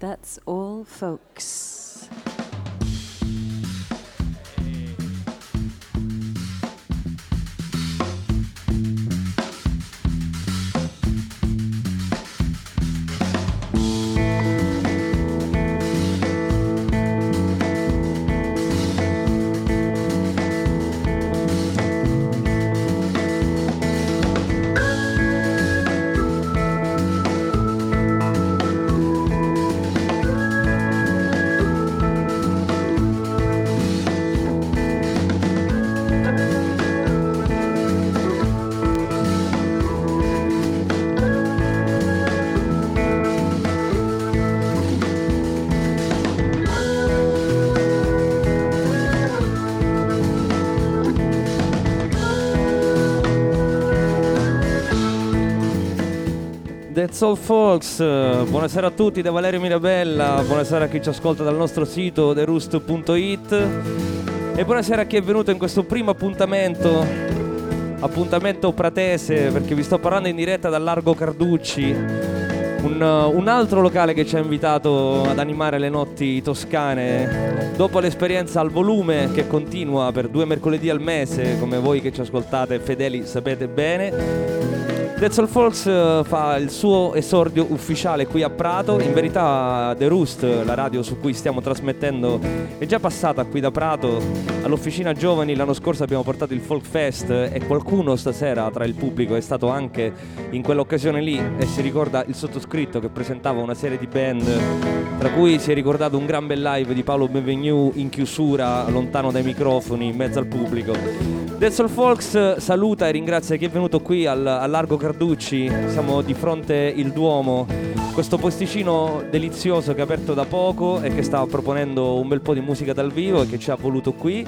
That's all, folks. That's all folks, buonasera a tutti da Valerio Mirabella, buonasera a chi ci ascolta dal nostro sito theroost.it e buonasera a chi è venuto in questo primo appuntamento, appuntamento pratese perché vi sto parlando in diretta dal Largo Carducci, un, un, altro locale che ci ha invitato ad animare le notti toscane. Dopo l'esperienza al volume che continua per due mercoledì al mese, come voi che ci ascoltate fedeli sapete bene, Dead Soul Folks eh, fa il suo esordio ufficiale qui a Prato. In verità The Roost, la radio su cui stiamo trasmettendo, è già passata qui da Prato. All'Officina Giovani l'anno scorso abbiamo portato il Folk Fest e qualcuno stasera tra il pubblico è stato anche in quell'occasione lì e si ricorda il sottoscritto che presentava una serie di band, tra cui si è ricordato un gran bel live di Paolo Benvenu in chiusura, lontano dai microfoni, in mezzo al pubblico. Dead Soul Folks saluta e ringrazia chi è venuto qui al, al Largo Carducci, siamo di fronte il Duomo, questo posticino delizioso che è aperto da poco e che sta proponendo un bel po' di musica dal vivo e che ci ha voluto qui.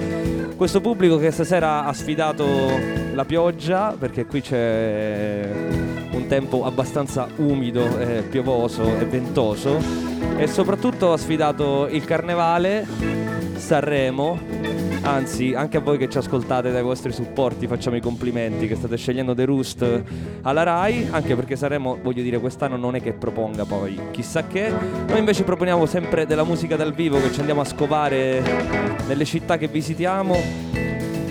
Questo pubblico che stasera ha sfidato la pioggia perché qui c'è un tempo abbastanza umido, e piovoso e ventoso e soprattutto ha sfidato il carnevale, Sanremo Anzi, anche a voi che ci ascoltate dai vostri supporti facciamo i complimenti che state scegliendo The Roost alla RAI, anche perché saremo, voglio dire, quest'anno non è che proponga poi chissà che. Noi invece proponiamo sempre della musica dal vivo che ci andiamo a scovare nelle città che visitiamo.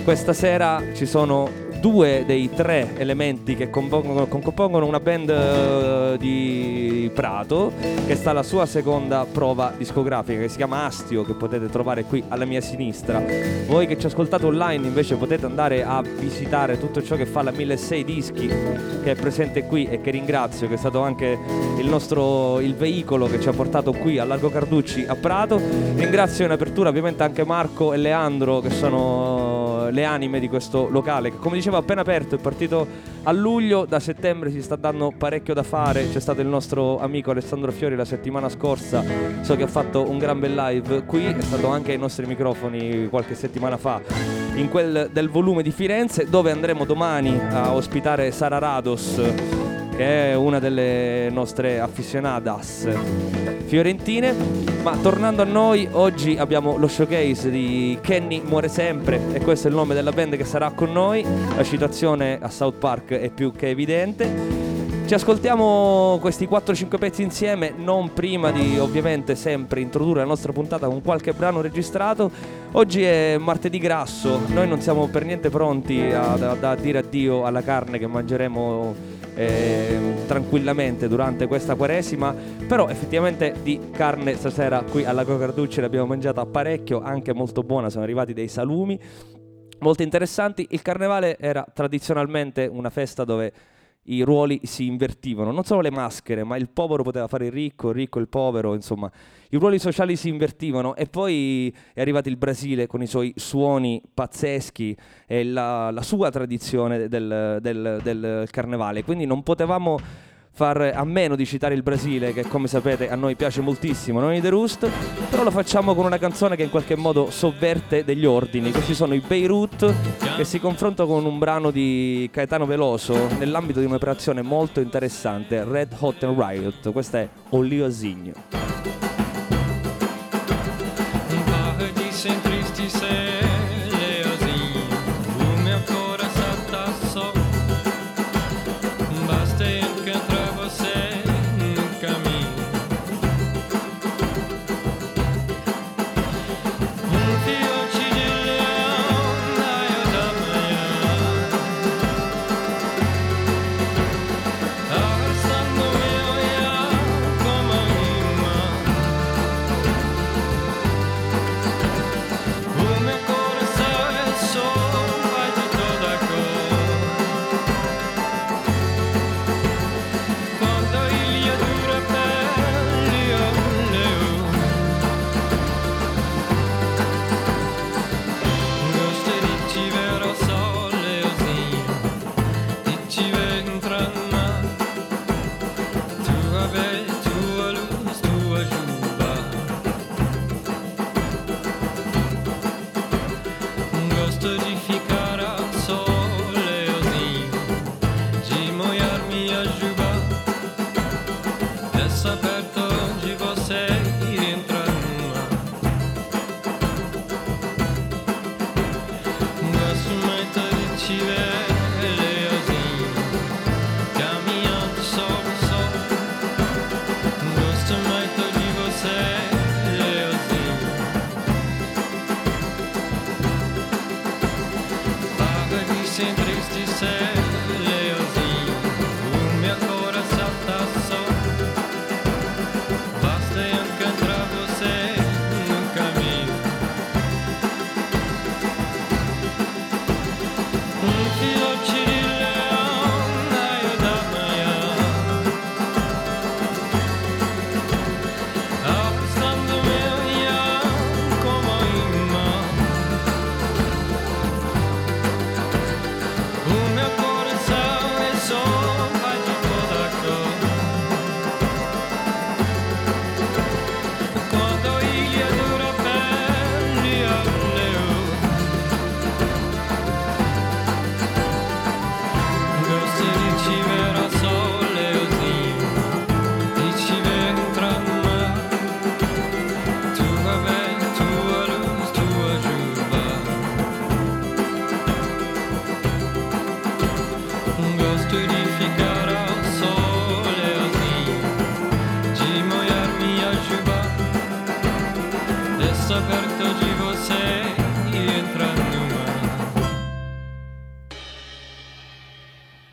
Questa sera ci sono due dei tre elementi che compongono, compongono una band uh, di Prato che sta alla sua seconda prova discografica che si chiama Astio che potete trovare qui alla mia sinistra. Voi che ci ascoltate online invece potete andare a visitare tutto ciò che fa la 1006 Dischi che è presente qui e che ringrazio che è stato anche il nostro il veicolo che ci ha portato qui a Largo Carducci a Prato. Ringrazio in apertura ovviamente anche Marco e Leandro che sono le anime di questo locale che come dicevo appena aperto, è partito a luglio, da settembre si sta dando parecchio da fare, c'è stato il nostro amico Alessandro Fiori la settimana scorsa, so che ha fatto un gran bel live qui, è stato anche ai nostri microfoni qualche settimana fa, in quel del volume di Firenze, dove andremo domani a ospitare Sara Rados che è una delle nostre afficionadas fiorentine. Ma tornando a noi, oggi abbiamo lo showcase di Kenny Muore Sempre e questo è il nome della band che sarà con noi. La citazione a South Park è più che evidente. Ci ascoltiamo questi 4-5 pezzi insieme, non prima di ovviamente sempre introdurre la nostra puntata con qualche brano registrato. Oggi è martedì grasso, noi non siamo per niente pronti a, a, a dire addio alla carne che mangeremo eh, tranquillamente durante questa quaresima, però effettivamente di carne stasera qui alla Cocarducci l'abbiamo mangiata parecchio, anche molto buona, sono arrivati dei salumi molto interessanti. Il carnevale era tradizionalmente una festa dove i ruoli si invertivano, non solo le maschere, ma il povero poteva fare il ricco, il ricco il povero, insomma, i ruoli sociali si invertivano. E poi è arrivato il Brasile con i suoi suoni pazzeschi e la, la sua tradizione del, del, del carnevale, quindi non potevamo far a meno di citare il Brasile, che come sapete a noi piace moltissimo, non i The Roost, però lo facciamo con una canzone che in qualche modo sovverte degli ordini. Questi sono i Beirut che si confrontano con un brano di Caetano Veloso nell'ambito di un'operazione molto interessante, Red Hot and Riot. Questa è Olio Asigno. espaço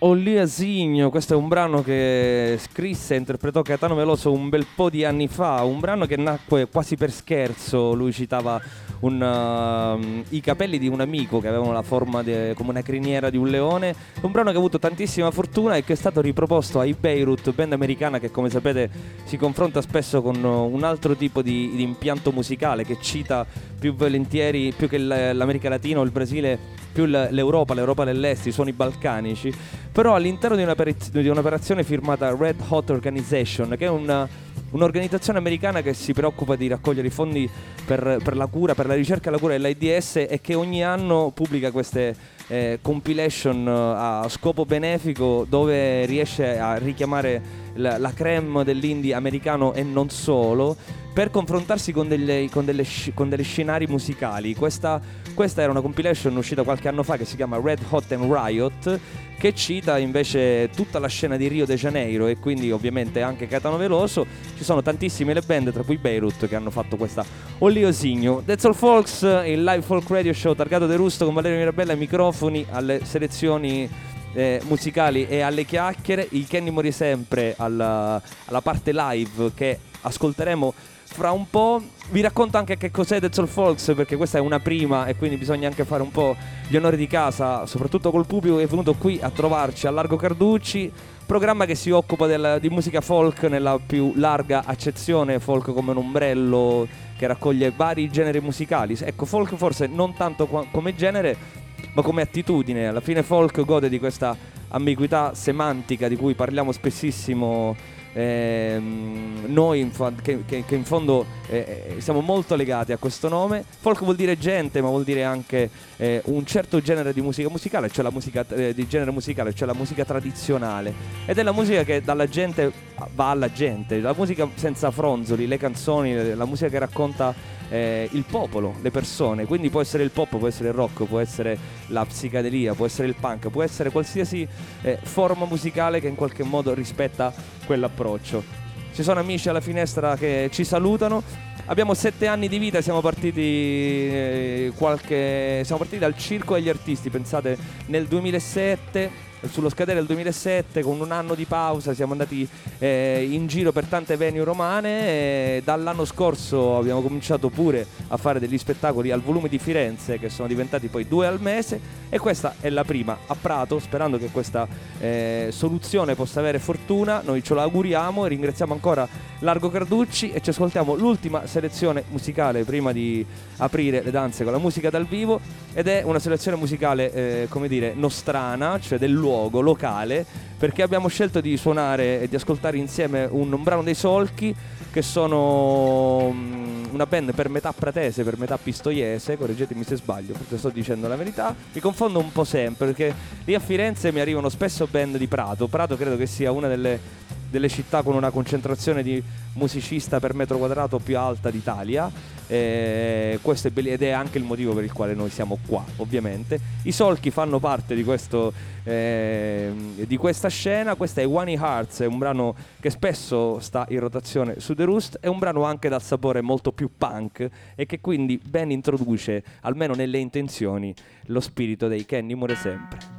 Olli Asigno, questo è un brano che scrisse e interpretò Caetano Veloso un bel po' di anni fa, un brano che nacque quasi per scherzo, lui citava un, uh, i capelli di un amico che avevano la forma de, come una criniera di un leone, un brano che ha avuto tantissima fortuna e che è stato riproposto ai Beirut, band americana che come sapete si confronta spesso con un altro tipo di, di impianto musicale che cita più volentieri, più che l'America Latina o il Brasile, più l'Europa, l'Europa dell'Est, i suoni balcanici, però all'interno di, un'operazione firmata Red Hot Organization, che è una un'organizzazione americana che si preoccupa di raccogliere i fondi per, per, la cura, per la ricerca e la cura dell'AIDS e che ogni anno pubblica queste eh, compilation eh, a scopo benefico dove riesce a richiamare la, la creme dell'indie americano e non solo per confrontarsi con, delle, con, delle, con delle scenari musicali. Questa, questa, era una compilation uscita qualche anno fa che si chiama Red Hot and Riot, che cita invece tutta la scena di Rio de Janeiro e quindi ovviamente anche Catano Veloso. Ci sono tantissime le band, tra cui Beirut, che hanno fatto questa Olliosigno. That's All Folks, il live folk radio show targato De Rusto con Valerio Mirabella ai microfoni, alle selezioni eh, musicali e alle chiacchiere. Il Kenny Mori sempre alla, alla parte live che ascolteremo fra un po'. Vi racconto anche che cos'è Dead Soul Folks perché questa è una prima e quindi bisogna anche fare un po' gli onori di casa, soprattutto col pubblico che è venuto qui a trovarci a Largo Carducci, programma che si occupa del, di musica folk nella più larga accezione, folk come un ombrello che raccoglie vari generi musicali. Ecco, folk forse non tanto come genere, ma come attitudine. Alla fine folk gode di questa ambiguità semantica di cui parliamo spessissimo ehm, noi in che, che, che, in fondo eh, eh, siamo molto legati a questo nome. Folk vuol dire gente, ma vuol dire anche eh, un certo genere di musica musicale, cioè la musica eh, di genere musicale, cioè la musica tradizionale. Ed è la musica che dalla gente va alla gente, la musica senza fronzoli, le canzoni, la musica che racconta eh, il popolo, le persone. Quindi può essere il pop, può essere il rock, può essere la psicadelia, può essere il punk, può essere qualsiasi eh, forma musicale che in qualche modo rispetta quell'approccio. Ci sono amici alla finestra che ci salutano. Abbiamo sette anni di vita, siamo partiti, eh, qualche, siamo partiti dal circo degli artisti, pensate nel 2007 sullo scadere del 2007 con un anno di pausa siamo andati eh, in giro per tante venue romane dall'anno scorso abbiamo cominciato pure a fare degli spettacoli al volume di Firenze che sono diventati poi due al mese e questa è la prima a Prato sperando che questa eh, soluzione possa avere fortuna. Noi ce lo auguriamo e ringraziamo ancora Largo Carducci e ci ascoltiamo l'ultima selezione musicale prima di aprire le danze con la musica dal vivo ed è una selezione musicale eh, come dire nostrana cioè del luogo locale perché abbiamo scelto di suonare e di ascoltare insieme un, un brano dei Solchi che sono um, una band per metà pratese, per metà pistoiese, correggetemi se sbaglio, perché sto dicendo la verità, mi confondo un po' sempre perché lì a Firenze mi arrivano spesso band di Prato, Prato credo che sia una delle delle città con una concentrazione di musicista per metro quadrato più alta d'Italia. Eh, questo è bello ed è anche il motivo per il quale noi siamo qua, ovviamente. I solchi fanno parte di, questo, eh, di questa scena. Questo è One Hearts, è un brano che spesso sta in rotazione su The Roost. È un brano anche dal sapore molto più punk e che quindi ben introduce, almeno nelle intenzioni, lo spirito dei Kenny muore sempre.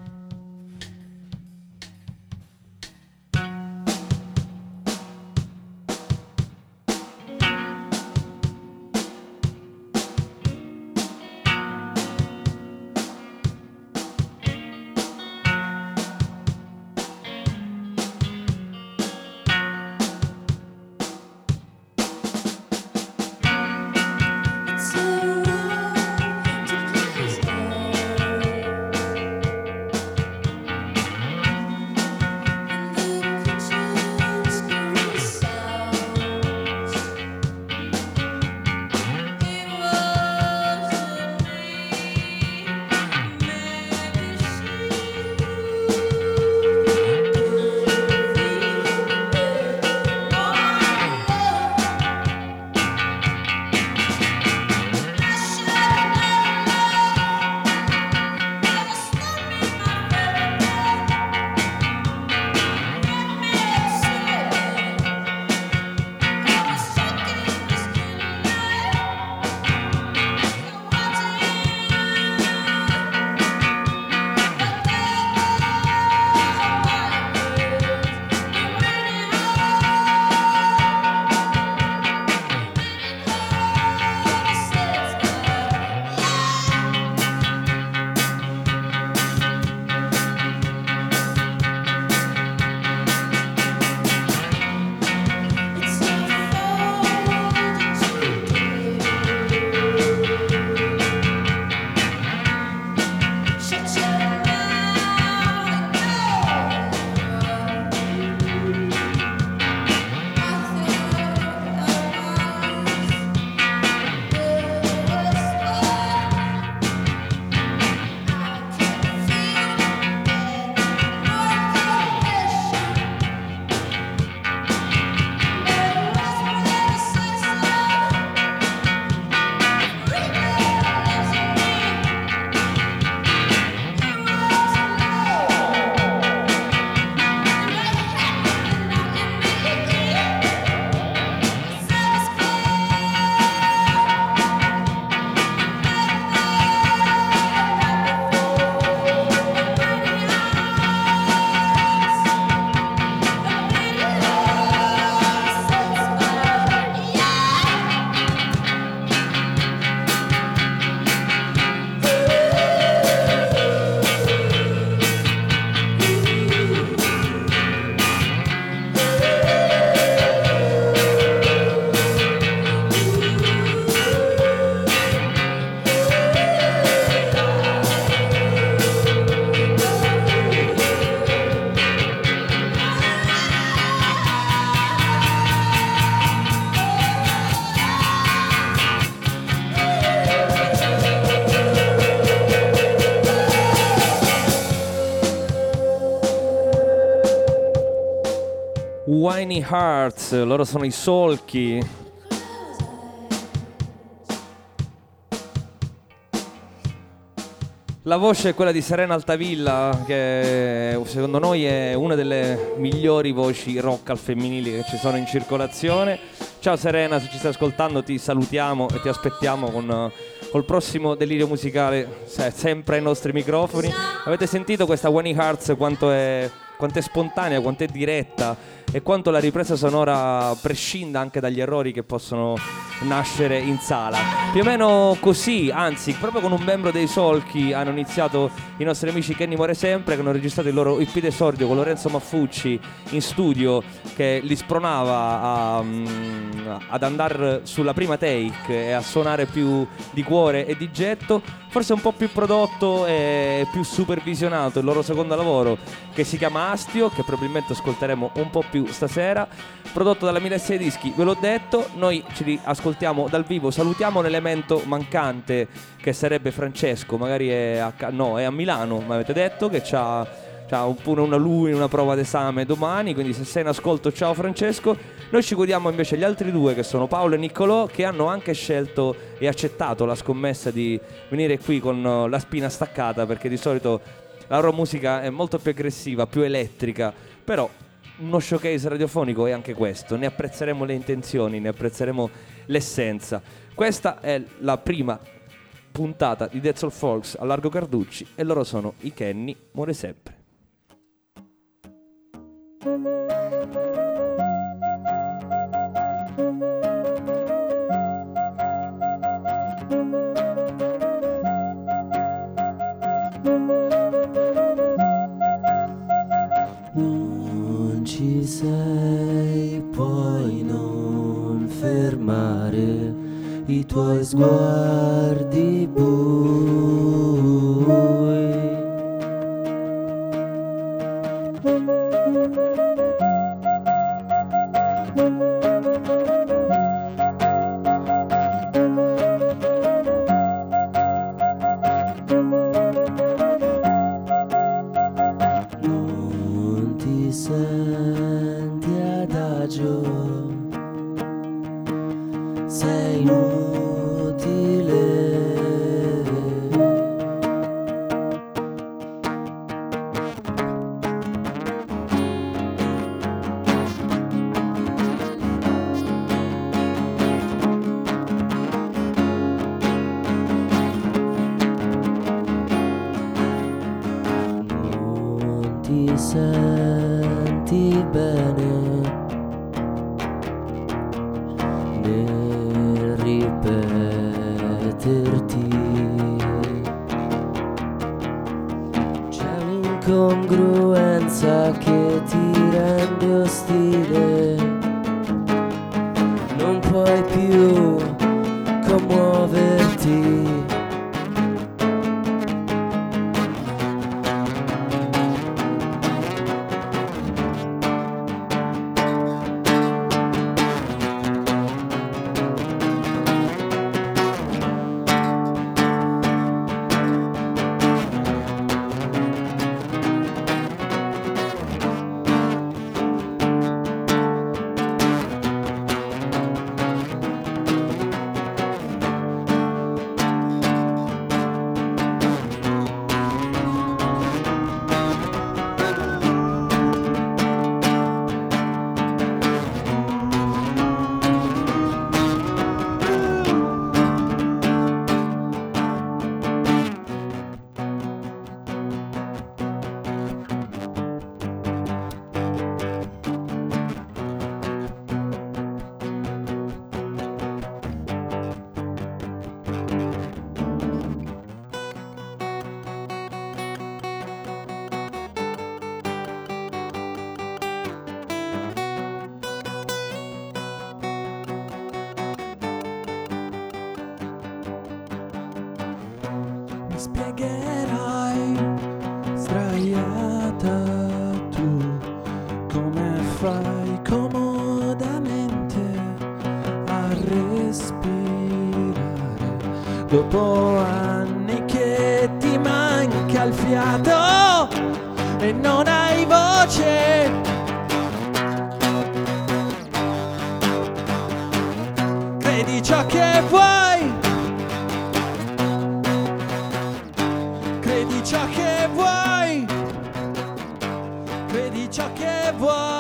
Whiny Hearts, loro sono i solchi. La voce è quella di Serena Altavilla, che secondo noi è una delle migliori voci rock al femminile che ci sono in circolazione. Ciao Serena, se ci stai ascoltando ti salutiamo e ti aspettiamo con, col prossimo delirio musicale, sempre ai nostri microfoni. Avete sentito questa Whiny Hearts quanto è, quanto è spontanea, quanto è diretta e quanto la ripresa sonora prescinda anche dagli errori che possono nascere in sala. Più o meno così, anzi, proprio con un membro dei Solchi hanno iniziato i nostri amici Kenny Muore Sempre che hanno registrato il loro IP d'esordio con Lorenzo Maffucci in studio che li spronava a, mm, ad andare sulla prima take e a suonare più di cuore e di getto forse un po' più prodotto e più supervisionato il loro secondo lavoro che si chiama Astio, che probabilmente ascolteremo un po' più stasera, prodotto dalla 1006 Dischi, ve l'ho detto, noi ci ascoltiamo dal vivo, salutiamo l'elemento mancante che sarebbe Francesco, magari è a, no, è a Milano, mi avete detto che c'ha c'ha pure una lui, una prova d'esame domani, quindi se sei in ascolto ciao Francesco. Noi ci godiamo invece gli altri due che sono Paolo e Niccolò che hanno anche scelto e accettato la scommessa di venire qui con uh, la spina staccata perché di solito la loro musica è molto più aggressiva, più elettrica, però uno showcase radiofonico è anche questo, ne apprezzeremo le intenzioni, ne apprezzeremo l'essenza. Questa è la prima puntata di Dead Soul Folks a Largo Carducci e loro sono i Kenny Muore Sempre. Non ci sei, puoi non fermare i tuoi sguardi bui. Ti senti bene anni che ti manca il fiato e non hai voce. Credi ciò che vuoi. Credi ciò che vuoi. Credi ciò che vuoi.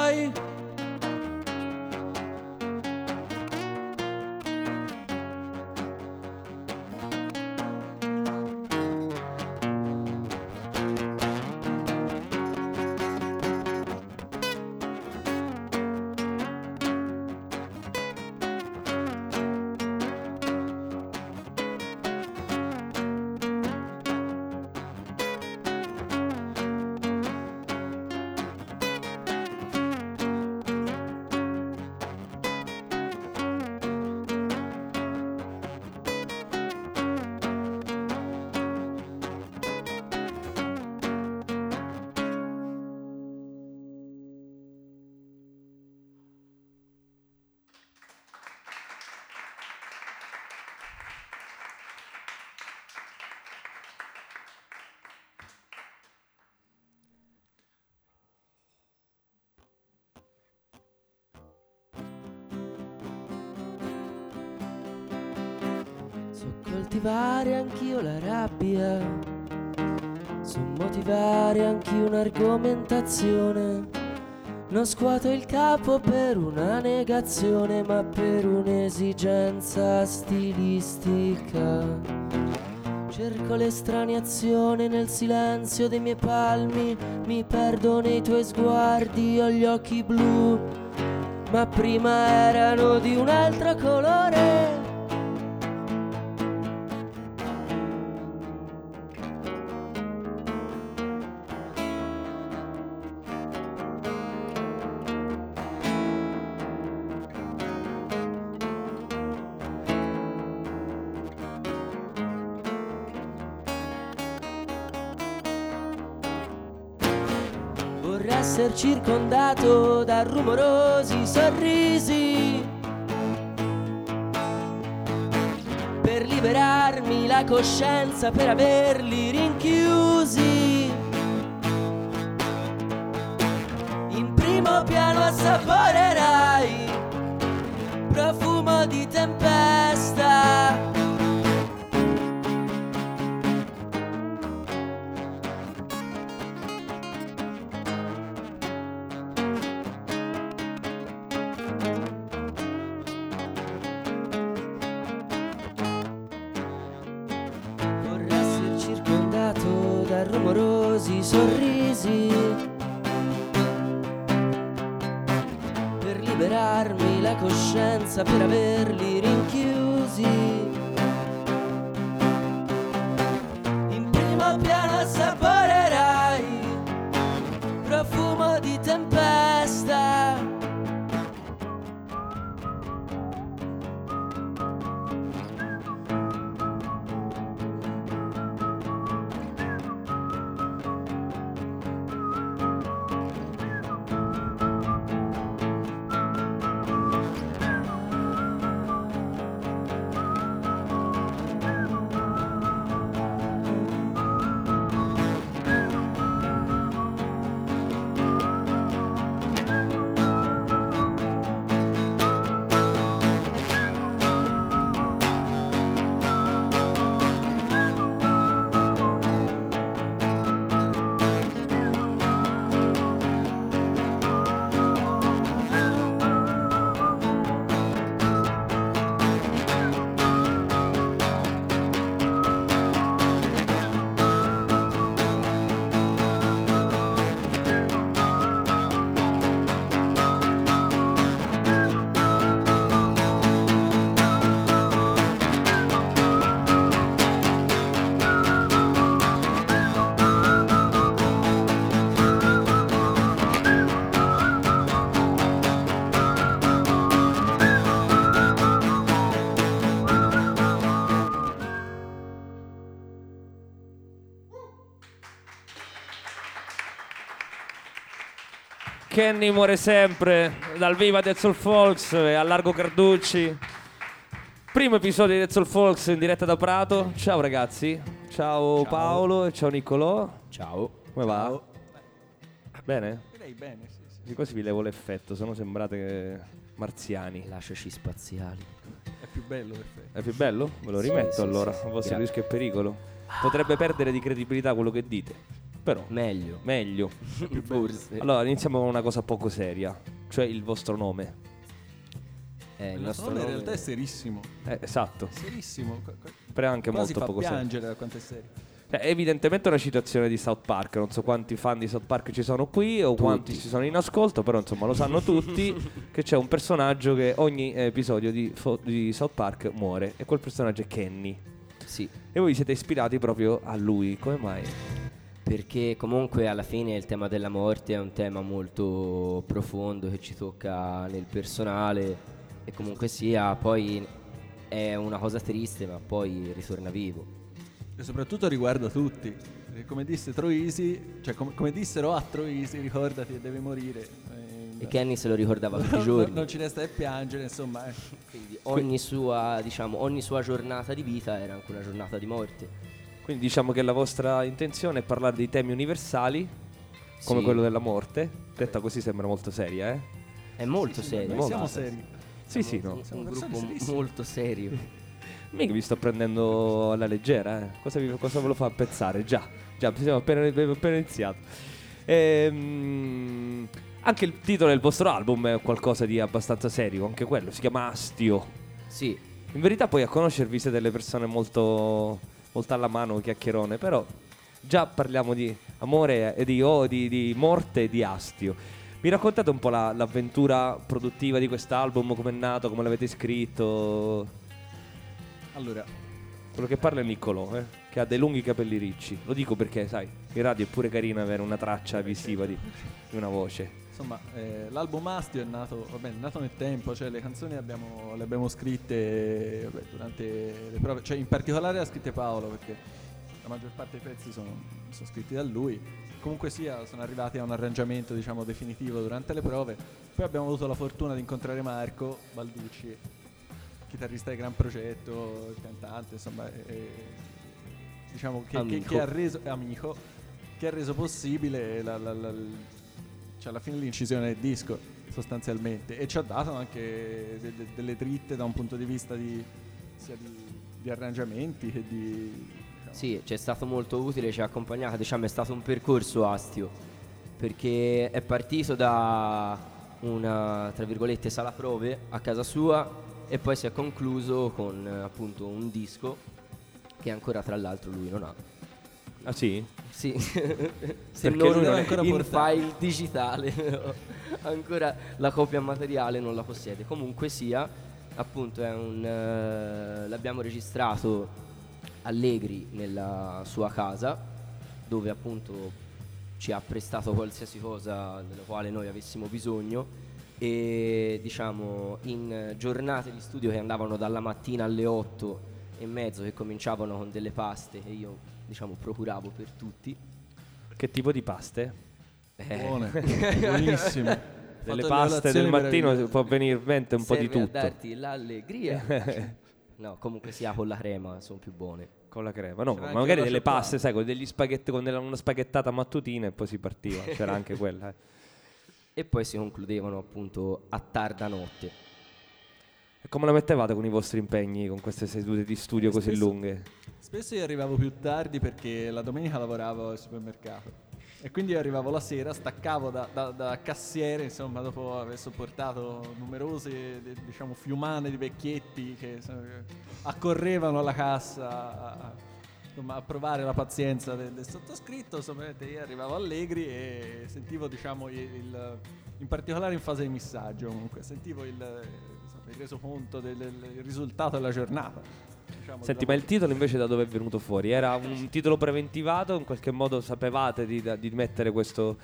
So coltivare anch'io la rabbia, so motivare anch'io un'argomentazione. Non scuoto il capo per una negazione, ma per un'esigenza stilistica. Cerco l'estraniazione nel silenzio dei miei palmi, mi perdo nei tuoi sguardi, ho gli occhi blu, ma prima erano di un altro colore. Essere circondato da rumorosi sorrisi. Per liberarmi la coscienza, per averli rinchiusi. In primo piano assaporerai Kenny muore sempre dal Viva Dead Soul Folks e a Largo Carducci. Primo episodio di Dead Soul Folks in diretta da Prato. Ciao ragazzi. Ciao, Paolo e ciao Niccolò. Ciao. Come va? Bene? Direi bene, sì, sì. Così vi levo l'effetto, se no sembrate marziani. Lasciaci spaziali È più bello te. È più bello? Me lo rimetto sì, allora, sì, sì. a vostro rischio e pericolo. Potrebbe perdere di credibilità quello che dite. Però, Meglio. meglio. Forse. Allora, iniziamo con una cosa poco seria, cioè il vostro nome. Eh, il nostro nome in realtà è serissimo. Eh, esatto, Serissimo. Però è anche Quasi molto fa poco serio. piangere da quanto è serio. È evidentemente una citazione di South Park. Non so quanti fan di South Park ci sono qui o quanti ci sono in ascolto, però insomma lo sanno tutti che c'è un personaggio che ogni episodio di, fo- di South Park muore e quel personaggio è Kenny. Sì, E voi vi siete ispirati proprio a lui, come mai? perché comunque alla fine il tema della morte è un tema molto profondo che ci tocca nel personale e comunque sia poi è una cosa triste ma poi ritorna vivo. E soprattutto riguarda tutti. Perché come disse Troisi, cioè come, come dissero a Troisi, ricordati che devi morire. E Kenny se lo ricordava tutti i giorni. non ci resta che piangere, insomma. eh. Quindi ogni sua, diciamo, ogni sua giornata di vita era anche una giornata di morte. Quindi diciamo che la vostra intenzione è parlare di temi universali, come Sì. quello della morte. Detta così sembra molto seria, eh? È molto serio. Noi molto siamo seri. Sì, sì, no. Un, Siamo un gruppo serissime. molto serio. Mica vi sto prendendo alla leggera, eh. Cosa, vi- cosa ve lo fa pezzare? Già, già, siamo appena, abbiamo appena iniziato. Ehm, anche il titolo del vostro album è qualcosa di abbastanza serio, anche quello, si chiama Astio. Sì, In verità poi a conoscervi siete delle persone molto, molto alla mano, chiacchierone, però già parliamo di amore e di, oh, di, di morte e di astio. Mi raccontate un po' la- l'avventura produttiva di quest'album, come è nato, come l'avete scritto? Allora, Quello che parla è Niccolò, eh, che ha dei lunghi capelli ricci. Lo dico perché, sai, in radio è pure carino avere una traccia visiva di, di una voce. Insomma, eh, l'album Astio è nato, va bene, è nato nel tempo, cioè le canzoni abbiamo- le abbiamo scritte vabbè, durante le prove, cioè in particolare le ha scritte Paolo perché la maggior parte dei pezzi sono, sono scritti da lui. Comunque sia, sono arrivati a un arrangiamento diciamo definitivo durante le prove. Poi abbiamo avuto la fortuna di incontrare Marco Balducci, chitarrista di Gran Progetto, cantante, insomma, e- e- diciamo che, che- che ha reso amico, che ha reso possibile la, la- la- cioè alla fine l'incisione del disco sostanzialmente e ci ha dato anche de- de- delle dritte da un punto di vista di, sia di, di arrangiamenti che di diciamo, Sì, ci è stato molto utile, ci ha accompagnato, diciamo è stato un percorso astio, perché è partito da una, tra virgolette, sala prove a casa sua e poi si è concluso con appunto un disco che ancora tra l'altro lui non ha. Ah sì? Sì, se Perché non non è ancora in portato. file digitale, ancora la copia materiale non la possiede. Comunque sia, appunto, è un, eh, l'abbiamo registrato Allegri nella sua casa, dove appunto ci ha prestato qualsiasi cosa della quale noi avessimo bisogno e diciamo in giornate di studio che andavano dalla mattina alle 8 e mezzo che cominciavano con delle paste che io diciamo procuravo per tutti Che tipo di paste? Eh, buone, buonissime. Delle paste del mattino meravigliose. può venire in mente un po' di tutto. darti l'allegria no comunque sia con la crema sono più buone Con la crema, no, ma magari delle paste, sai, con degli spaghetti, con della- una spaghettata mattutina e poi si partiva. C'era anche quella. eh. e poi si concludevano appunto a tarda notte E come la mettevate con i vostri impegni, con queste sedute di studio così lunghe? Spesso io arrivavo più tardi perché la domenica lavoravo al supermercato. E quindi io arrivavo la sera, staccavo da, da- da cassiere, insomma, dopo aver sopportato numerose, diciamo, fiumane di vecchietti che accorrevano alla cassa a, insomma, a provare la pazienza del, del sottoscritto. Insomma, io arrivavo allegri e sentivo, diciamo, il, il- in particolare in fase di missaggio, comunque, sentivo il, il resoconto del, del risultato della giornata. Diciamo, Senti, ma il titolo invece da dove è venuto fuori? Era un titolo preventivato? In qualche modo sapevate di, di mettere questo...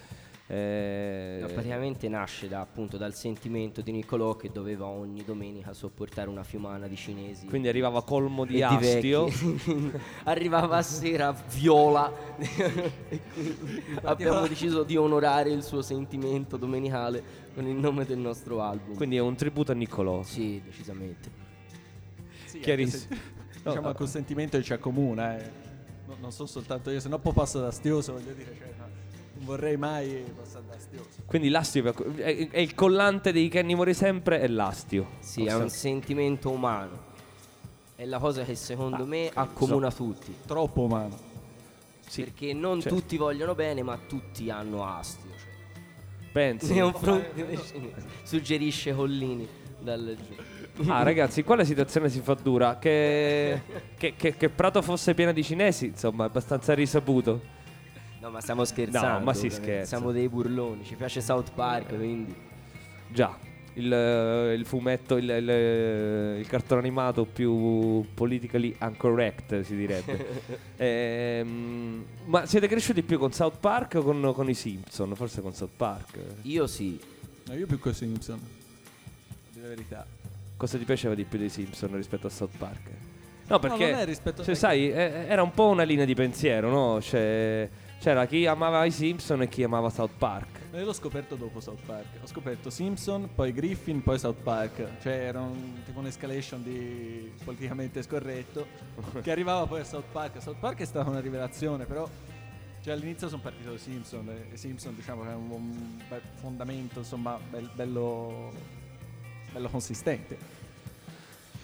eh, No, praticamente nasce da, appunto dal sentimento di Niccolò che doveva ogni domenica sopportare una fiumana di cinesi quindi arrivava colmo di astio. vecchi. arrivava a sera viola E quindi abbiamo deciso di onorare il suo sentimento domenicale con il nome del nostro album Quindi è un tributo a Niccolò. sì decisamente Sì, Chiarissimo. se- diciamo col sentimento che ci accomuna, eh. No- non sono soltanto io, se no poi passo da astioso, voglio dire, cioè, no, non vorrei mai passare da astioso. Quindi l'astio è, è il collante dei Kenny Mori sempre è l'astio. sì è un sentimento umano è la cosa che secondo me accomuna tutti. Troppo umano. Sì, Perché non cioè- tutti vogliono bene, ma tutti hanno astio. Cioè. pensi. Cinesi. Suggerisce Collini dal giù. Ah, ragazzi, qua la situazione si fa dura. Che, che, che- che Prato fosse piena di cinesi, insomma, è abbastanza risaputo. No, ma stiamo scherzando. No, ma si scherza. Siamo dei burloni. Ci piace South Park, quindi. Già, il, eh, il fumetto, il, il- il cartone animato più politically incorrect, si direbbe. Ehm, ma siete cresciuti più con South Park o con, con i Simpson? Forse con South Park. Io sì. No, io più con i Simpson. La verità. Cosa ti piaceva di più dei Simpson rispetto a South Park? No, perché non è rispetto- cioè, sai, eh, era un po' una linea di pensiero, no? Cioè, c'era chi amava i Simpson e chi amava South Park. Io l'ho scoperto dopo South Park. Ho scoperto Simpson, poi Griffin, poi South Park. Cioè era un, tipo un'escalation di politicamente scorretto che arrivava poi a South Park. South Park è stata una rivelazione, però cioè, all'inizio sono partito da Simpson e Simpson diciamo che è un, un bel fondamento, insomma, bel- bello, bello consistente.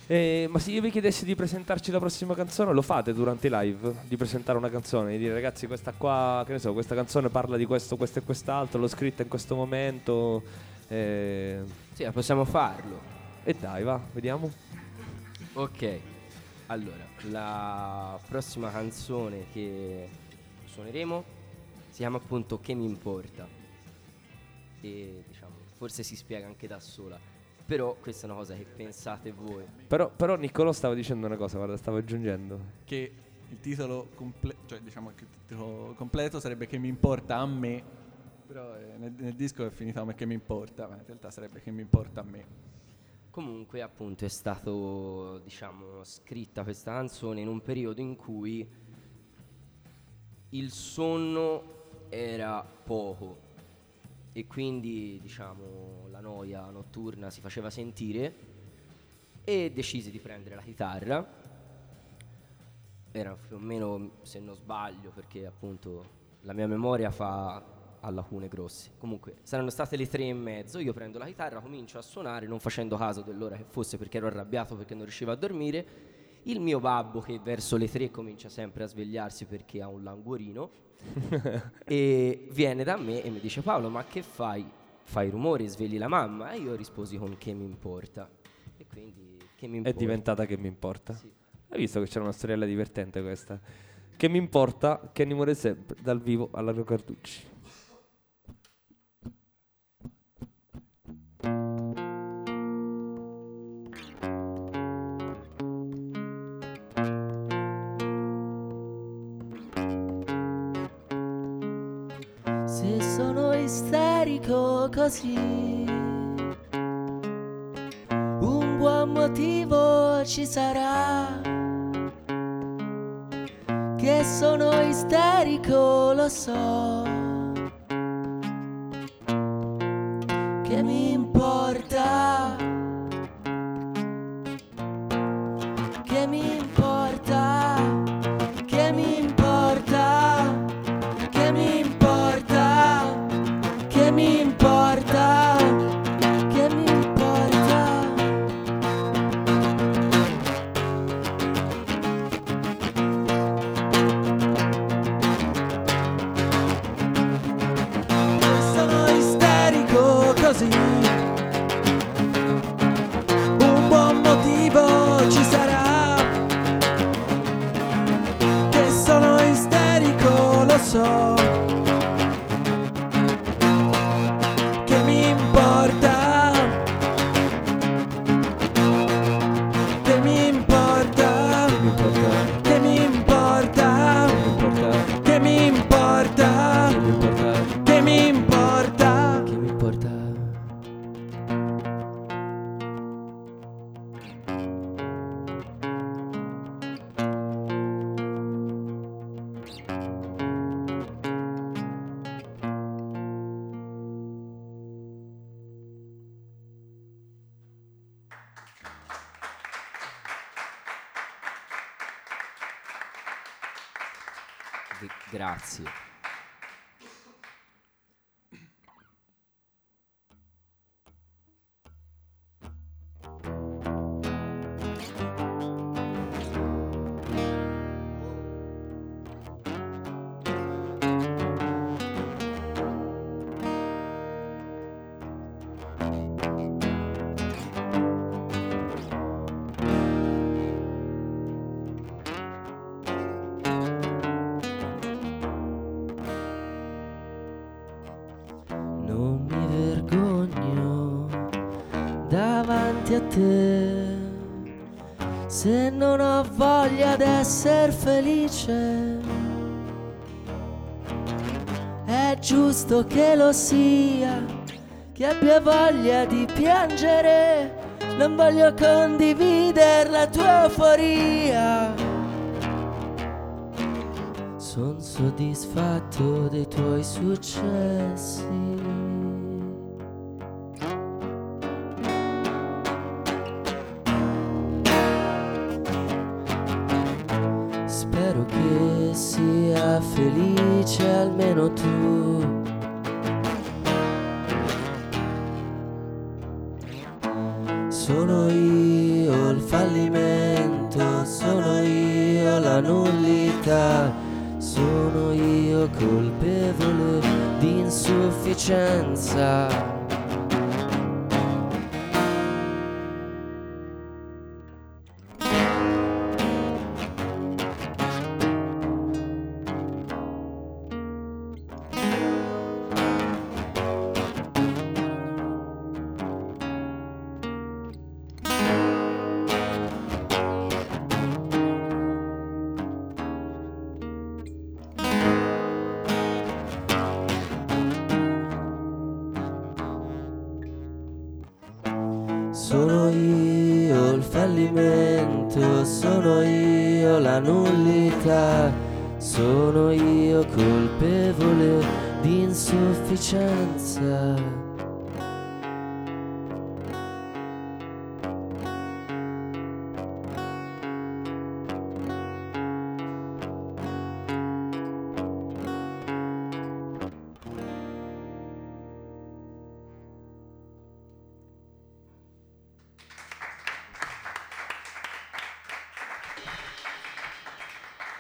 Eh, ma se io vi chiedessi di presentarci la prossima canzone, lo fate durante i live? Di presentare una canzone, di dire ragazzi questa qua, che ne so, questa canzone parla di questo, questo e quest'altro, l'ho scritta in questo momento. eh, Sì, possiamo farlo. e dai, va, vediamo. Ok. Allora, la prossima canzone che suoneremo si chiama appunto Che mi importa. E diciamo, forse si spiega anche da sola. Però questa è una cosa che pensate voi. Però, però Niccolò stava dicendo una cosa, guarda, stavo aggiungendo. Che il titolo, comple- cioè, diciamo che il titolo completo sarebbe Che mi importa a me. Però eh, nel, nel disco è finita come Che mi importa, ma in realtà sarebbe Che mi importa a me. Comunque appunto è stato, diciamo, scritta questa canzone in un periodo in cui il sonno era poco e quindi, diciamo, la noia notturna si faceva sentire e decisi di prendere la chitarra. Era più o meno, se non sbaglio, perché appunto la mia memoria fa a lacune grosse. Comunque, saranno state le tre e mezzo. Io prendo la chitarra, comincio a suonare, non facendo caso dell'ora che fosse perché ero arrabbiato perché non riuscivo a dormire. Il mio babbo, che verso le tre comincia sempre a svegliarsi perché ha un languorino, e viene da me e mi dice: Paolo, ma che fai? Fai rumori, svegli la mamma? E io risposi con che mi importa. E quindi che mi È importa. diventata che mi importa. Sì. Hai visto che c'era una storiella divertente questa? Che mi importa che muore sempre dal vivo alla Carducci. Isterico così, un buon motivo ci sarà. Che sono isterico, lo so. Che mi importa? Che mi importa? Davanti a te. Se non ho voglia d'essere felice, è giusto che lo sia, che abbia voglia di piangere. Non voglio condividere la tua euforia. Sono soddisfatto dei tuoi successi. Felice almeno tu. Sono io il fallimento, sono io la nullità, sono io colpevole di insufficienza.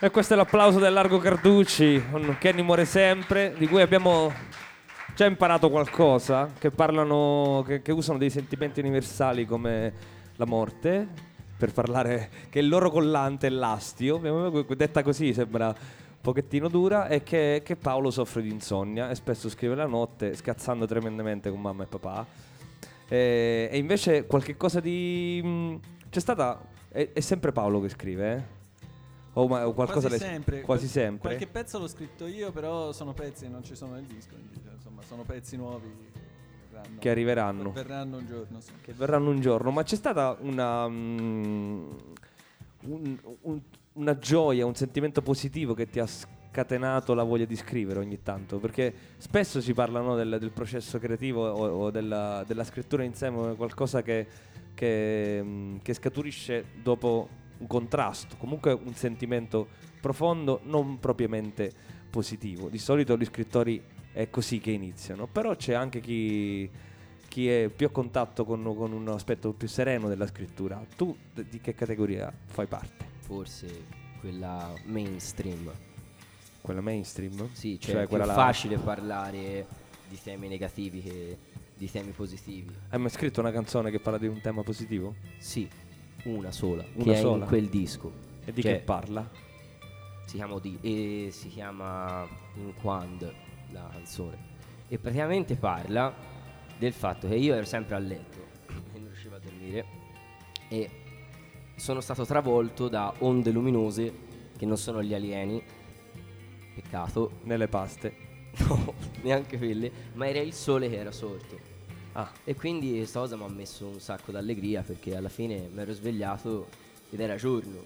E questo è l'applauso del Largo Carducci, con Kenny muore sempre, di cui abbiamo già imparato qualcosa, che parlano, che, che usano dei sentimenti universali come la morte, per parlare che il loro collante è l'astio, detta così sembra un pochettino dura, e che, che Paolo soffre di insonnia e spesso scrive la notte scazzando tremendamente con mamma e papà. E, e invece qualche cosa di... c'è stata... È, è sempre Paolo che scrive, eh? O, ma- o qualcosa quasi le- sempre. Quasi Qual- sempre. Qualche pezzo l'ho scritto io, però sono pezzi che non ci sono nel disco. quindi, cioè, insomma, sono pezzi nuovi che verranno, Che arriveranno. verranno un giorno. sì. che verranno un giorno, ma c'è stata una, mm, un- un- una gioia, un sentimento positivo che ti ha scatenato la voglia di scrivere ogni tanto, perché spesso si parla no, del, del processo creativo o, o della, della scrittura in sé come qualcosa che, che, mm, che scaturisce dopo un contrasto, comunque un sentimento profondo, non propriamente positivo. Di solito gli scrittori è così che iniziano, però c'è anche chi chi è più a contatto con, con un aspetto più sereno della scrittura. Tu di che categoria fai parte? Forse quella mainstream. Quella mainstream? Sì, cioè, Cioè è più là- facile parlare di temi negativi che di temi positivi. Hai mai scritto una canzone che parla di un tema positivo? Sì, una sola, Una che è sola? in quel disco. E di Cioè, che parla? Si chiama, di- e si chiama In Quand la canzone. E praticamente parla del fatto che io ero sempre a letto e non riuscivo a dormire e sono stato travolto da onde luminose che non sono gli alieni. Peccato, Nelle paste. no, neanche quelle, ma era il sole che era sorto. Ah, E quindi questa cosa mi ha messo un sacco d'allegria perché alla fine mi ero svegliato ed era giorno.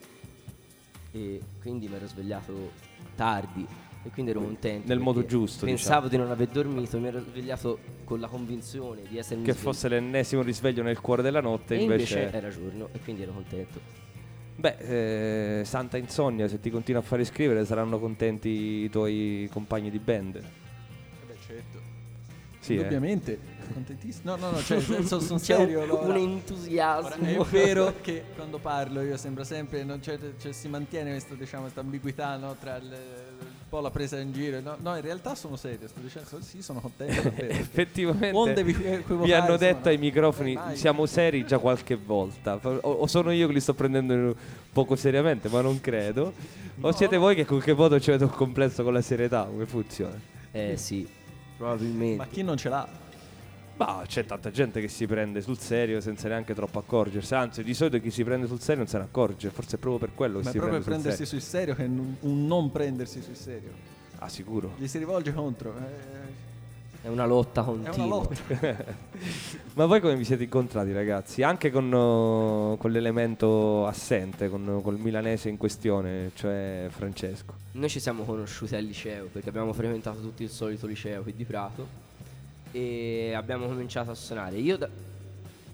E quindi mi ero svegliato tardi e quindi ero contento. Nel modo giusto, diciamo. Pensavo di non aver dormito, mi ero svegliato con la convinzione di essermi che svegliato. fosse l'ennesimo risveglio nel cuore della notte, E invece... invece era giorno e quindi ero contento. Beh, eh, Santa Insonnia, se ti continui a fare scrivere saranno contenti i tuoi compagni di band. Eh beh, certo. Sì, eh. Contentissimo. No, no, no, cioè, nel senso, sono C'è serio. un, un entusiasmo. Ora, è vero che quando parlo io sembra sempre, non c'è- cioè, si mantiene questa, diciamo, questa ambiguità no, tra il, un po' la presa in giro. No, no, in realtà sono serio, sto dicendo sì, sono contento davvero. Effettivamente Onde vi- vi hanno detto no. ai microfoni Mai. siamo seri già qualche volta o, o sono io che li sto prendendo poco seriamente ma non credo o siete voi che con che modo ci avete un complesso con la serietà come funziona Eh sì, probabilmente. Ma chi non ce l'ha? Ma c'è tanta gente che si prende sul serio senza neanche troppo accorgersi. Anzi, di solito chi si prende sul serio non se ne accorge. Forse è proprio per quello che Ma è si proprio prende sul prendersi serio. sul serio che un non prendersi sul serio. Ah, sicuro. Gli si rivolge contro. eh, È una lotta È continua. una lotta. Ma voi come vi siete incontrati, ragazzi? Anche con, uh, con l'elemento assente, con, col milanese in questione, cioè Francesco. Noi ci siamo conosciuti al liceo perché abbiamo frequentato tutti il solito liceo qui di Prato e abbiamo cominciato a suonare. Io da-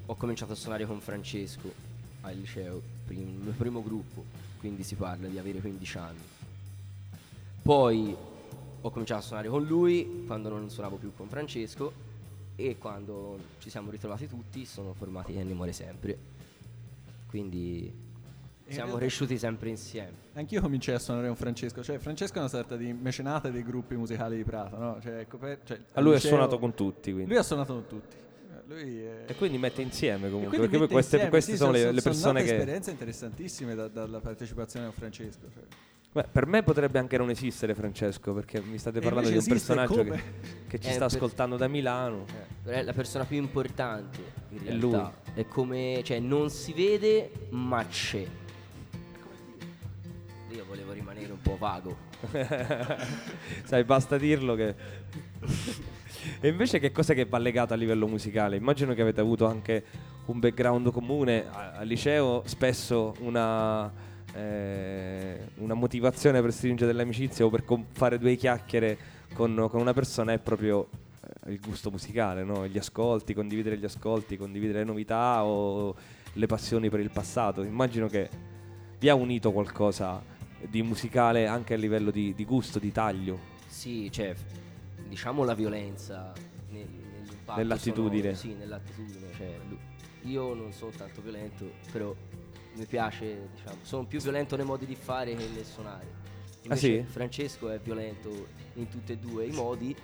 ho cominciato a suonare con Francesco al liceo, il mio primo gruppo, quindi si parla di avere 15 anni. Poi ho cominciato a suonare con lui quando non suonavo più con Francesco e quando ci siamo ritrovati tutti sono formati Ennio Muore Sempre. Quindi In siamo realtà- cresciuti sempre insieme. Anch'io cominciai a suonare con Francesco. Cioè, Francesco è una sorta di mecenate dei gruppi musicali di Prato, no? Cioè, è coper- cioè, A al lui ha suonato con tutti, quindi. Lui ha suonato con tutti. Eh, Lui è... E quindi mette insieme comunque, perché poi mette queste, insieme, queste sì, sono, le, le sono persone nate che... esperienze interessantissime da- dalla partecipazione con Francesco. Cioè. Beh, per me potrebbe anche non esistere Francesco, perché mi state parlando di un personaggio che, che ci Eh, sta per- ascoltando da Milano. È la persona più importante in È realtà. È come, cioè, non si vede, ma c'è. Rimanere un po' vago. Sai, basta dirlo che... e invece che cosa che va legato a livello musicale? Immagino che avete avuto anche un background comune. Al liceo spesso una, eh, una motivazione per stringere delle amicizie o per com- fare due chiacchiere con, con una persona è proprio eh, il gusto musicale, no? gli ascolti, condividere gli ascolti, condividere le novità o le passioni per il passato. Immagino che vi ha unito qualcosa di musicale anche a livello di, di gusto, di taglio. Sì, cioè, diciamo la violenza nel- Nell'attitudine. sonoro, sì, nell'attitudine. Cioè, io non sono tanto violento, però mi piace, diciamo, sono più violento nei modi di fare che nel suonare. Invece Ah, sì? Francesco è violento in tutti e due i modi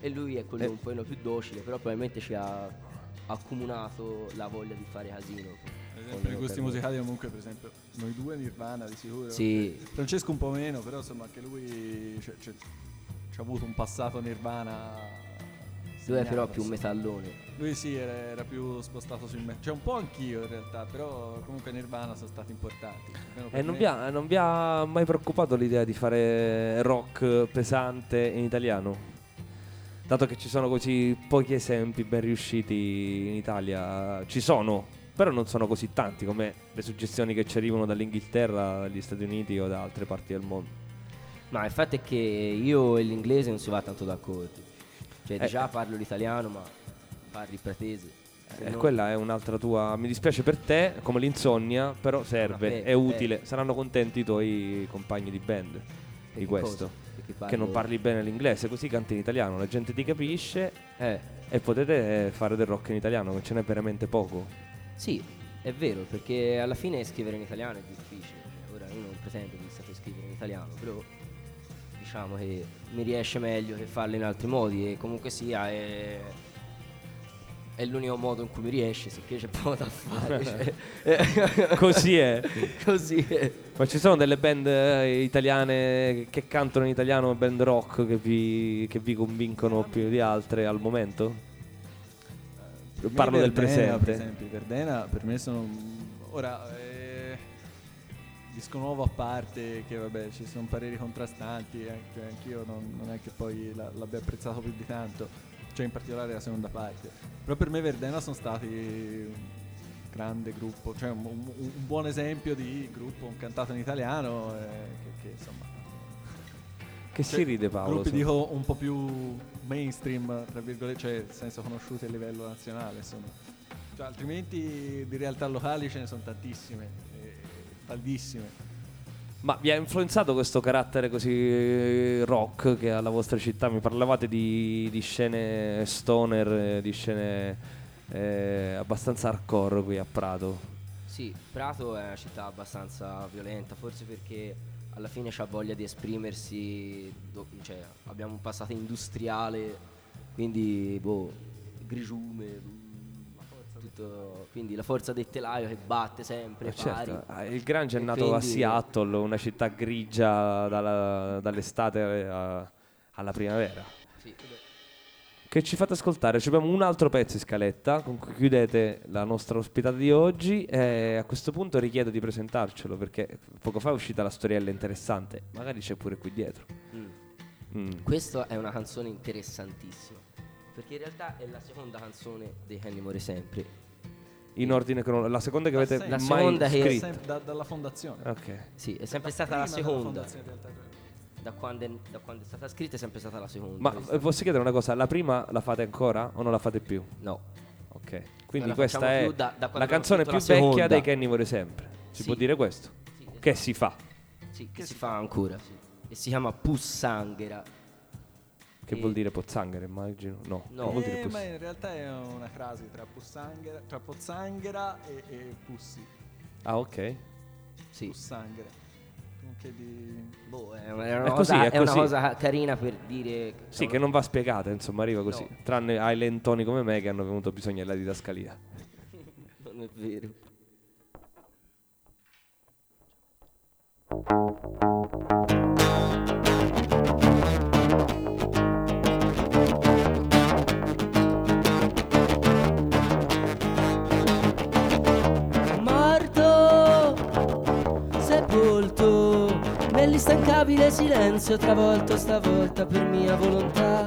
e lui è quello Eh. un po' più docile, però probabilmente ci ha accomunato la voglia di fare casino. Per esempio, i gusti musicali comunque, per esempio, noi due Nirvana di sicuro. Sì. Francesco un po' meno, però insomma anche lui c'è, c'è- c'ha avuto un passato Nirvana. Lui è però più metallone. Lui sì, era, era più spostato sul me. Cioè un po' anch'io in realtà, però comunque Nirvana sono stati importanti. E non me. vi, ha, non vi ha mai preoccupato l'idea di fare rock pesante in italiano? Dato che ci sono così pochi esempi ben riusciti in Italia, ci sono, però non sono così tanti come le suggestioni che ci arrivano dall'Inghilterra, dagli Stati Uniti o da altre parti del mondo. Ma il fatto è che io e l'inglese non si va tanto d'accordo. Cioè, Eh. già parlo l'italiano, ma parli pratese. Se E no- quella è un'altra tua. Mi dispiace per te, come l'insonnia, però serve, Vabbè, è utile. eh. Saranno contenti i tuoi compagni di band di che questo. Perché Che non parlo- parli bene l'inglese, così canti in italiano, la gente ti capisce Eh, e potete eh, fare del rock in italiano, che ce n'è veramente poco. Sì, è vero, perché alla fine scrivere in italiano è difficile. Ora io non pretendo di saper scrivere in italiano, però diciamo che mi riesce meglio che farlo in altri modi e comunque sia è, è l'unico modo in cui mi riesce, sicché c'è poco da fare. cioè. Così è. Così è. Ma ci sono delle band eh, italiane che cantano in italiano, band rock, che vi, che vi convincono più di altre al momento? Parlo del presente. Per esempio, Verdena per me sono. Ora, eh, disco nuovo a parte, che vabbè, ci sono pareri contrastanti, anche, anch'io non, non è che poi la- l'abbia apprezzato più di tanto, cioè in particolare la seconda parte. Però per me Verdena sono stati un grande gruppo, cioè un, un- un buon esempio di gruppo un cantato in italiano, eh, che, che insomma. Che Cioè, si ride Paolo? Gruppi dico un po' più mainstream, tra virgolette, cioè nel senso conosciuti a livello nazionale, insomma. Cioè, altrimenti di realtà locali ce ne sono tantissime, e tantissime. Ma vi ha influenzato questo carattere così eh, rock che ha la vostra città? Mi parlavate di, di scene stoner, eh, di scene eh, abbastanza hardcore qui a Prato. Sì, Prato è una città abbastanza violenta, forse perché alla fine c'ha voglia di esprimersi, do- cioè abbiamo un passato industriale, quindi boh, grigiume, mm, tutto- quindi la forza del telaio che batte sempre, Eh, pari. certo, ah, il Grange è nato a quindi- Seattle, una città grigia dalla- dall'estate a- alla primavera. Sì. Che ci fate ascoltare. Ci abbiamo un altro pezzo in scaletta con cui chiudete la nostra ospitata di oggi e a questo punto richiedo di presentarcelo perché poco fa è uscita la storiella interessante, magari c'è pure qui dietro. Mm. Mm. Questa è una canzone interessantissima. Perché in realtà è la seconda canzone dei Henry Muore Sempre. In ordine cronologico, la seconda che avete La mai seconda che- scritto. Sem- da- dalla fondazione. Ok. Sì, è sempre Da- stata la seconda. Da quando, è, da quando è stata scritta è sempre stata la seconda. Ma questa. eh, posso chiedere una cosa, la prima la fate ancora o non la fate più? no. Ok. Quindi la questa è da- da la canzone più la vecchia dei Kenny vuole sempre. Si Sì. può dire questo? Sì, Che si fa? Sì, che si fa ancora, sì. E si chiama Pussanghera. Che E- vuol dire pozzanghera, immagino? No. No. Che vuol dire Eh, pus- ma in realtà è una frase tra, tra pozzanghera e, e pussi. Ah, ok. Sì. Pussanghera. Comunque di... Boh, è una, è una È così, cosa, è è una cosa ca- carina per dire... Sì, che non va spiegata, insomma, arriva così. No. Tranne ai lentoni come me che hanno venuto bisogno della didascalia. Non è vero. Morto, nell'instancabile silenzio, travolto stavolta per mia volontà.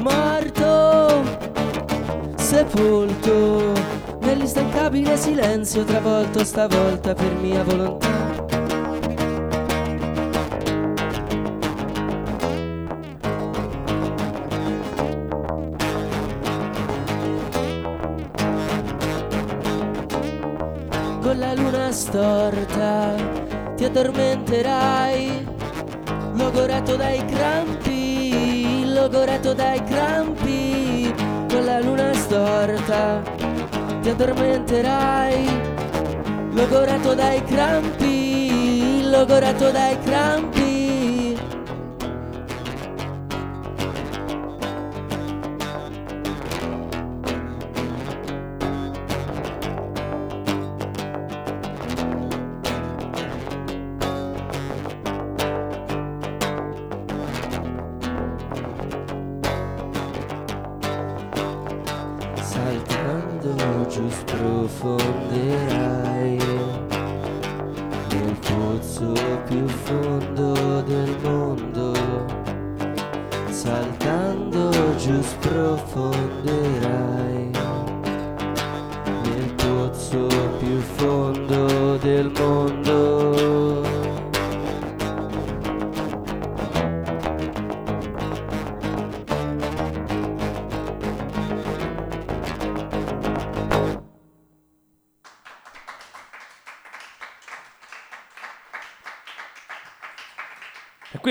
Morto, sepolto nell'instancabile silenzio travolto stavolta per mia volontà. Con la luna storta ti addormenterai, logorato dai crampi, logorato dai crampi, con la luna storta ti addormenterai, logorato dai crampi, logorato dai crampi.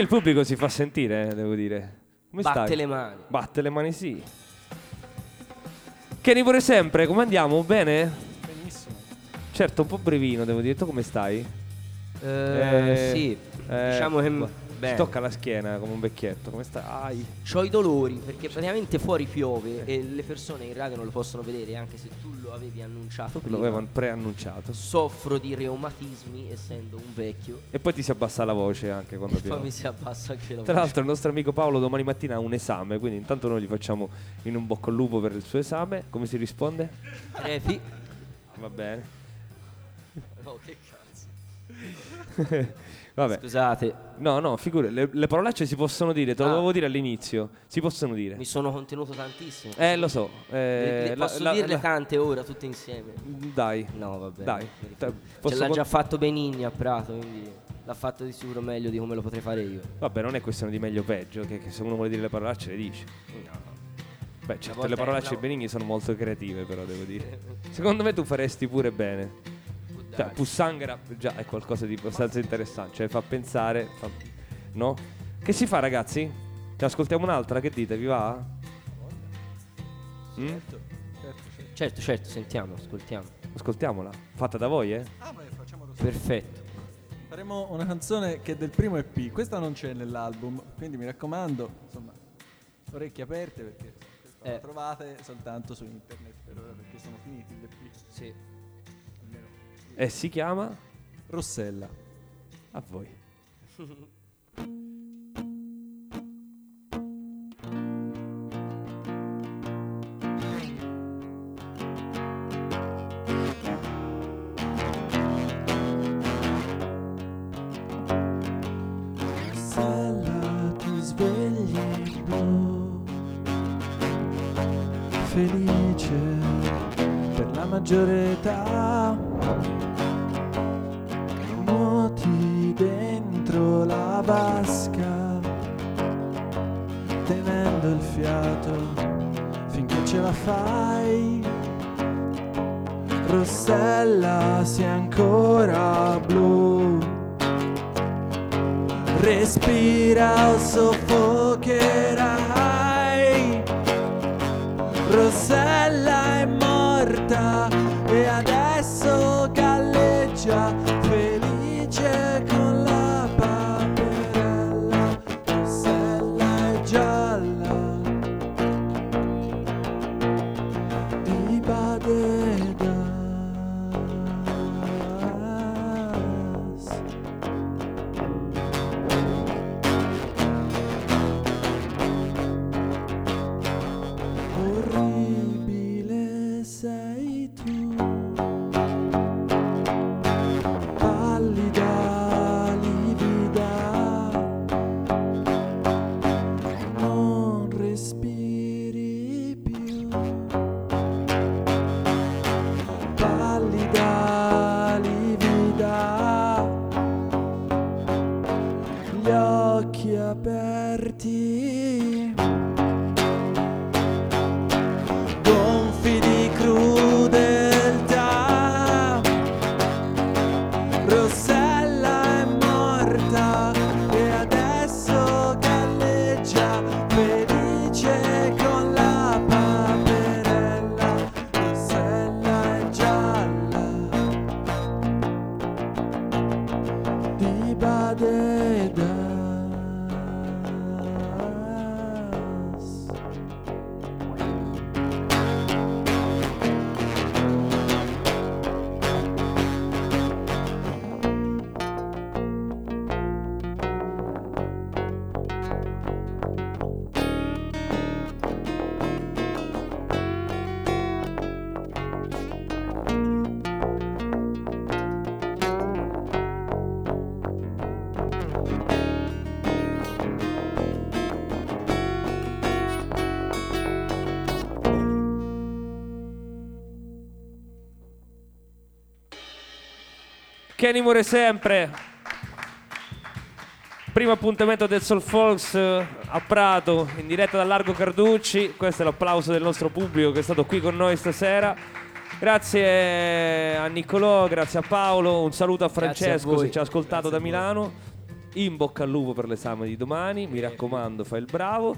Il pubblico si fa sentire, eh, devo dire. Come Batte stai? le mani. Batte le mani, sì. Kenny pure sempre, come andiamo? Bene? Benissimo. Certo, un po' brevino, devo dire. Tu come stai? Eh, sì, eh, diciamo che guarda, bene. Tocca la schiena come un vecchietto. Come stai? Ai. Ho i dolori perché praticamente fuori piove e le persone in radio non lo possono vedere anche se tu lo avevi annunciato prima. Lo avevano preannunciato. Soffro di reumatismi essendo un vecchio E poi ti si abbassa la voce anche quando e poi piove. mi si abbassa anche la Tra voce. l'altro il nostro amico Paolo domani mattina ha un esame, quindi intanto noi gli facciamo in un bocca al lupo per il suo esame. Come si risponde? Refi. Va bene. No, che cazzo. Vabbè. Scusate, No, no, figure, le, le parolacce si possono dire, te lo Ah. dovevo dire all'inizio. Si possono dire. mi sono contenuto tantissimo. Eh, lo so. eh, Le- le posso la- dirle la- tante ora tutte insieme? Dai. No, vabbè. Dai. Te- Ce l'ha già fatto Benigni a Prato, quindi l'ha fatto di sicuro meglio di come lo potrei fare io. Vabbè, non è questione di meglio o peggio, che, che se uno vuole dire le parolacce le dice. No. Beh, certo, le parolacce una- Benigni sono molto creative, però devo dire. Secondo me tu faresti pure bene. Cioè, Pussanghera già è qualcosa di abbastanza interessante, cioè fa pensare, fa- no? Che si fa, ragazzi? Ne ascoltiamo un'altra, che dite? Vi va? Mm? Certo, certo, certo. Certo, certo, sentiamo, ascoltiamo. Ascoltiamola. Fatta da voi, eh? Ah, ma facciamo lo Perfetto. Faremo una canzone che è del primo EP. Questa non c'è nell'album, quindi mi raccomando, insomma, orecchie aperte perché questa la Eh. trovate soltanto su internet per ora perché sono finiti gli EP. Sì. E si chiama Rossella. A voi. felice per la maggiore età la fai. Rossella sei ancora blu. Respira o soffocherai. Rossella Kenny muore sempre. Primo appuntamento del Soul Folks eh, a Prato, in diretta dal Largo Carducci. Questo è l'applauso del nostro pubblico che è stato qui con noi stasera. Grazie a Niccolò, grazie a Paolo, un saluto a Grazie a Francesco voi. se ci ha ascoltato da Milano. In bocca al lupo per l'esame di domani, mi raccomando, fai il bravo.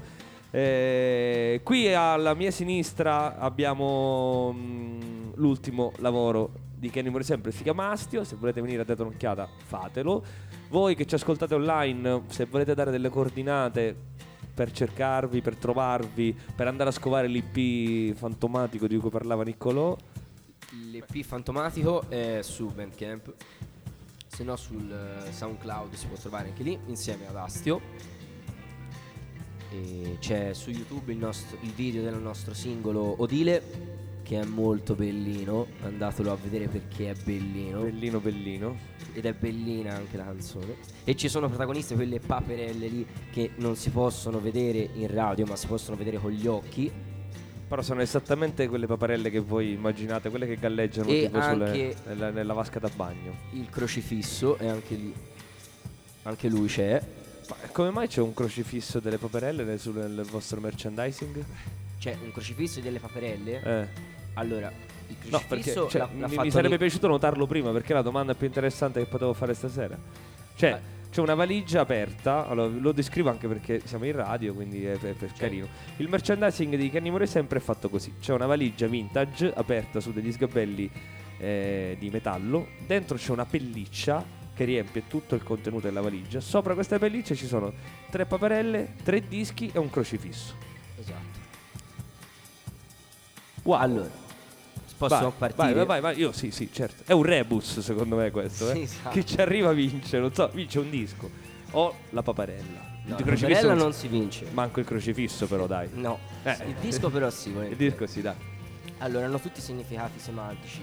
Eh, qui alla mia sinistra abbiamo mm, l'ultimo lavoro di Kenny Muore Sempre, Figa Mastio. Se volete venire a dare un'occhiata, fatelo. Voi che ci ascoltate online, se volete dare delle coordinate per cercarvi, per trovarvi, per andare a scovare l'IP fantomatico di cui parlava Niccolò, L'EP fantomatico è su Bandcamp, se no sul eh, SoundCloud si può trovare anche lì insieme ad Astio. E c'è su YouTube il, nostro- il video del nostro singolo Odile che è molto bellino, andatelo a vedere perché è bellino bellino bellino. ed è bellina anche la canzone. E ci sono protagoniste quelle paperelle lì che non si possono vedere in radio ma si possono vedere con gli occhi. Però sono esattamente quelle paparelle che voi immaginate, quelle che galleggiano E tipo sulle- nella, nella vasca da bagno. Il crocifisso è anche lì. Anche lui c'è. Ma come mai c'è un crocifisso delle paperelle nel, sul- nel vostro merchandising? C'è un crocifisso delle paperelle. Eh. Allora, il No, perché crocifisso cioè, l'ha, l'ha mi, fatto mi sarebbe Ni- piaciuto notarlo prima perché è la domanda più interessante che potevo fare stasera. Cioè, Eh. c'è una valigia aperta, allora, lo descrivo anche perché siamo in radio, quindi è, è- è carino. Il merchandising di Kenny sempre è fatto così: c'è una valigia vintage aperta su degli sgabelli eh, di metallo, dentro c'è una pelliccia che riempie tutto il contenuto della valigia. Sopra questa pelliccia ci sono tre paperelle, tre dischi e un crocifisso. Esatto. Wow. Allora, possiamo vai, partire. Vai, vai, vai, io sì, sì, certo. È un rebus secondo me questo, eh. Sì, esatto. Chi ci arriva vince, non so, vince un disco. O la paperella. No, il la paperella non non si vince. Manco il crocifisso però dai. No. Eh. Il disco però sì, Il disco sì, dai. Allora, hanno tutti significati semantici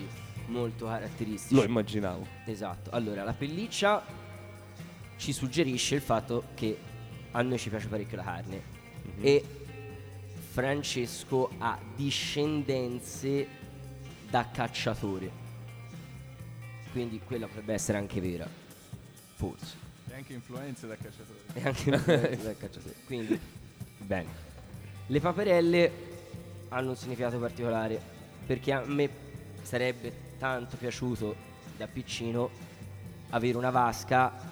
molto caratteristici. Lo immaginavo. Esatto. Allora, la pelliccia ci suggerisce il fatto che a noi ci piace parecchio la carne. Mhm. E Francesco ha discendenze da cacciatore. Quindi quella potrebbe essere anche vera. Forse. E anche influenze da cacciatori. E anche influenze da cacciatore. Quindi, bene. Le paperelle hanno un significato particolare perché a me sarebbe tanto piaciuto da piccino avere una vasca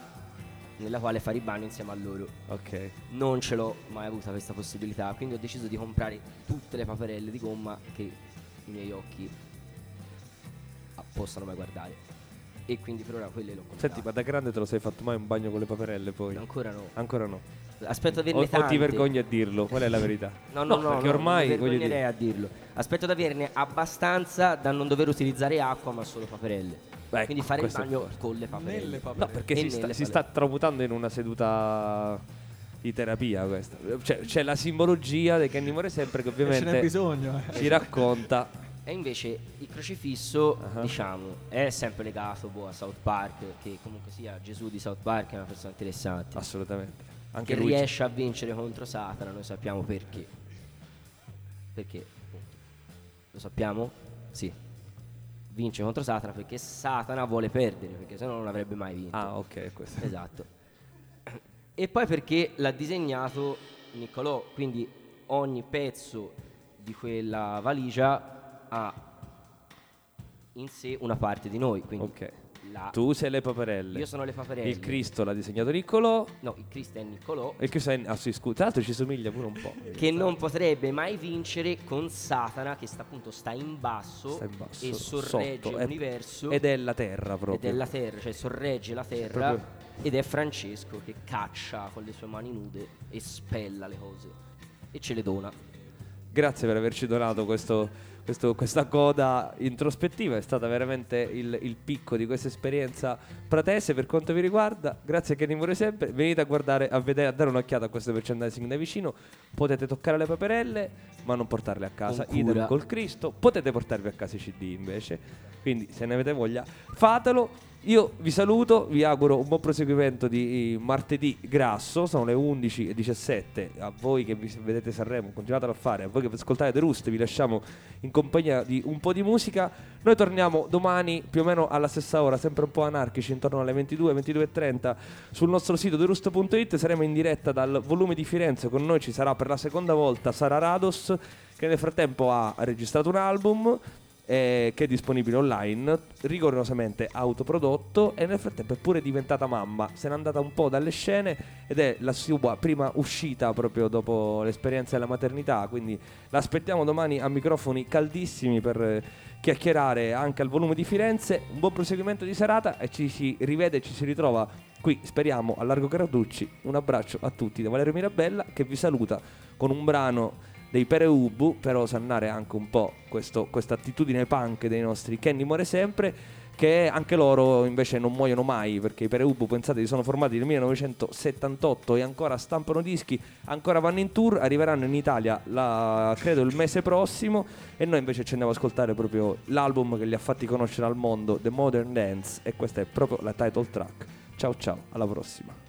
nella quale fare il bagno insieme a loro. Ok. Non ce l'ho mai avuta questa possibilità, quindi ho deciso di comprare tutte le paperelle di gomma che i miei occhi possano mai guardare. E quindi per ora quelle l'ho comprate. Senti, ma da grande te lo sei fatto mai un bagno con le paperelle poi? Ancora no. Ancora no. Aspetto di O, averne o tante. ti vergogni a dirlo? Qual è la verità? No, no, no, perché no, ormai voglio dire. a dirlo. Aspetto di averne abbastanza da non dover utilizzare acqua, ma solo paperelle. Beh, Quindi fare il bagno forte. con le paperelle. Nelle No, paperelle. perché E si sta, si sta tramutando in una seduta di terapia questa. Cioè, c'è la simbologia dei Kenny More sempre che ovviamente bisogno. eh. ci racconta. E invece il crocifisso, Ah. diciamo, è sempre legato boh, a South Park, che comunque sia Gesù di South Park è una persona interessante. Assolutamente. Anche che lui. riesce a vincere contro Satana, noi sappiamo perché. Perché? appunto, Lo sappiamo? Sì. Vince contro Satana perché Satana vuole perdere, perché se no non avrebbe mai vinto. Ah, ok, questo. Esatto. E poi perché l'ha disegnato Niccolò, quindi ogni pezzo di quella valigia ha in sé una parte di noi. Quindi Ok. la- Tu sei le paperelle. io sono le paperelle. Il Cristo l'ha disegnato Niccolò. No, il Cristo è Niccolò. E il Cristo è. Ah, sì, scusa. Tra l'altro ci somiglia pure un po'. Che non potrebbe mai vincere con Satana, che sta appunto sta in basso, Sta in basso, e sorregge sotto, è- l'universo Ed è la terra proprio. ed è la terra, cioè sorregge la terra proprio- ed è Francesco che caccia con le sue mani nude e spella le cose e ce le dona. Grazie per averci donato questo- questo- questa coda introspettiva, è stata veramente il, il picco di questa esperienza pratese per quanto vi riguarda. Grazie Kenny Muore sempre, venite a guardare, a, vedere, a dare un'occhiata a questo merchandising da vicino, potete toccare le paperelle ma non portarle a casa, idem col Cristo, potete portarvi a casa i CD invece, quindi se ne avete voglia fatelo. Io vi saluto, vi auguro un buon proseguimento di martedì grasso, sono le 11 e 17. A voi che vi vedete Sanremo, continuatelo a fare. A voi che ascoltate The Roost, vi lasciamo in compagnia di un po' di musica. Noi torniamo domani più o meno alla stessa ora, sempre un po' anarchici, intorno alle 22, 22.30 sul nostro sito theroost.it. Saremo in diretta dal volume di Firenze. Con noi ci sarà per la seconda volta Sara Rados, che nel frattempo ha registrato un album eh, che è disponibile online, rigorosamente autoprodotto e nel frattempo è pure diventata mamma, se n'è andata un po' dalle scene ed è la sua prima uscita proprio dopo l'esperienza della maternità, quindi l'aspettiamo domani a microfoni caldissimi per eh, chiacchierare anche al volume di Firenze, un buon proseguimento di serata e ci si rivede e ci si ritrova qui, speriamo, a Largo Carducci. Un abbraccio a tutti da Valerio Mirabella che vi saluta con un brano dei Pereubu per osannare anche un po' questa attitudine punk dei nostri Kenny Muore Sempre che anche loro invece non muoiono mai perché i Pereubu pensate si sono formati nel 1978 e ancora stampano dischi ancora vanno in tour arriveranno in Italia la- credo il mese prossimo e noi invece ci andiamo ad ascoltare proprio l'album che li ha fatti conoscere al mondo The Modern Dance e questa è proprio la title track. Ciao ciao alla prossima